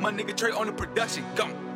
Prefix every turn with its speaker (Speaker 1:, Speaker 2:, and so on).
Speaker 1: my nigga Trey on the production. gone.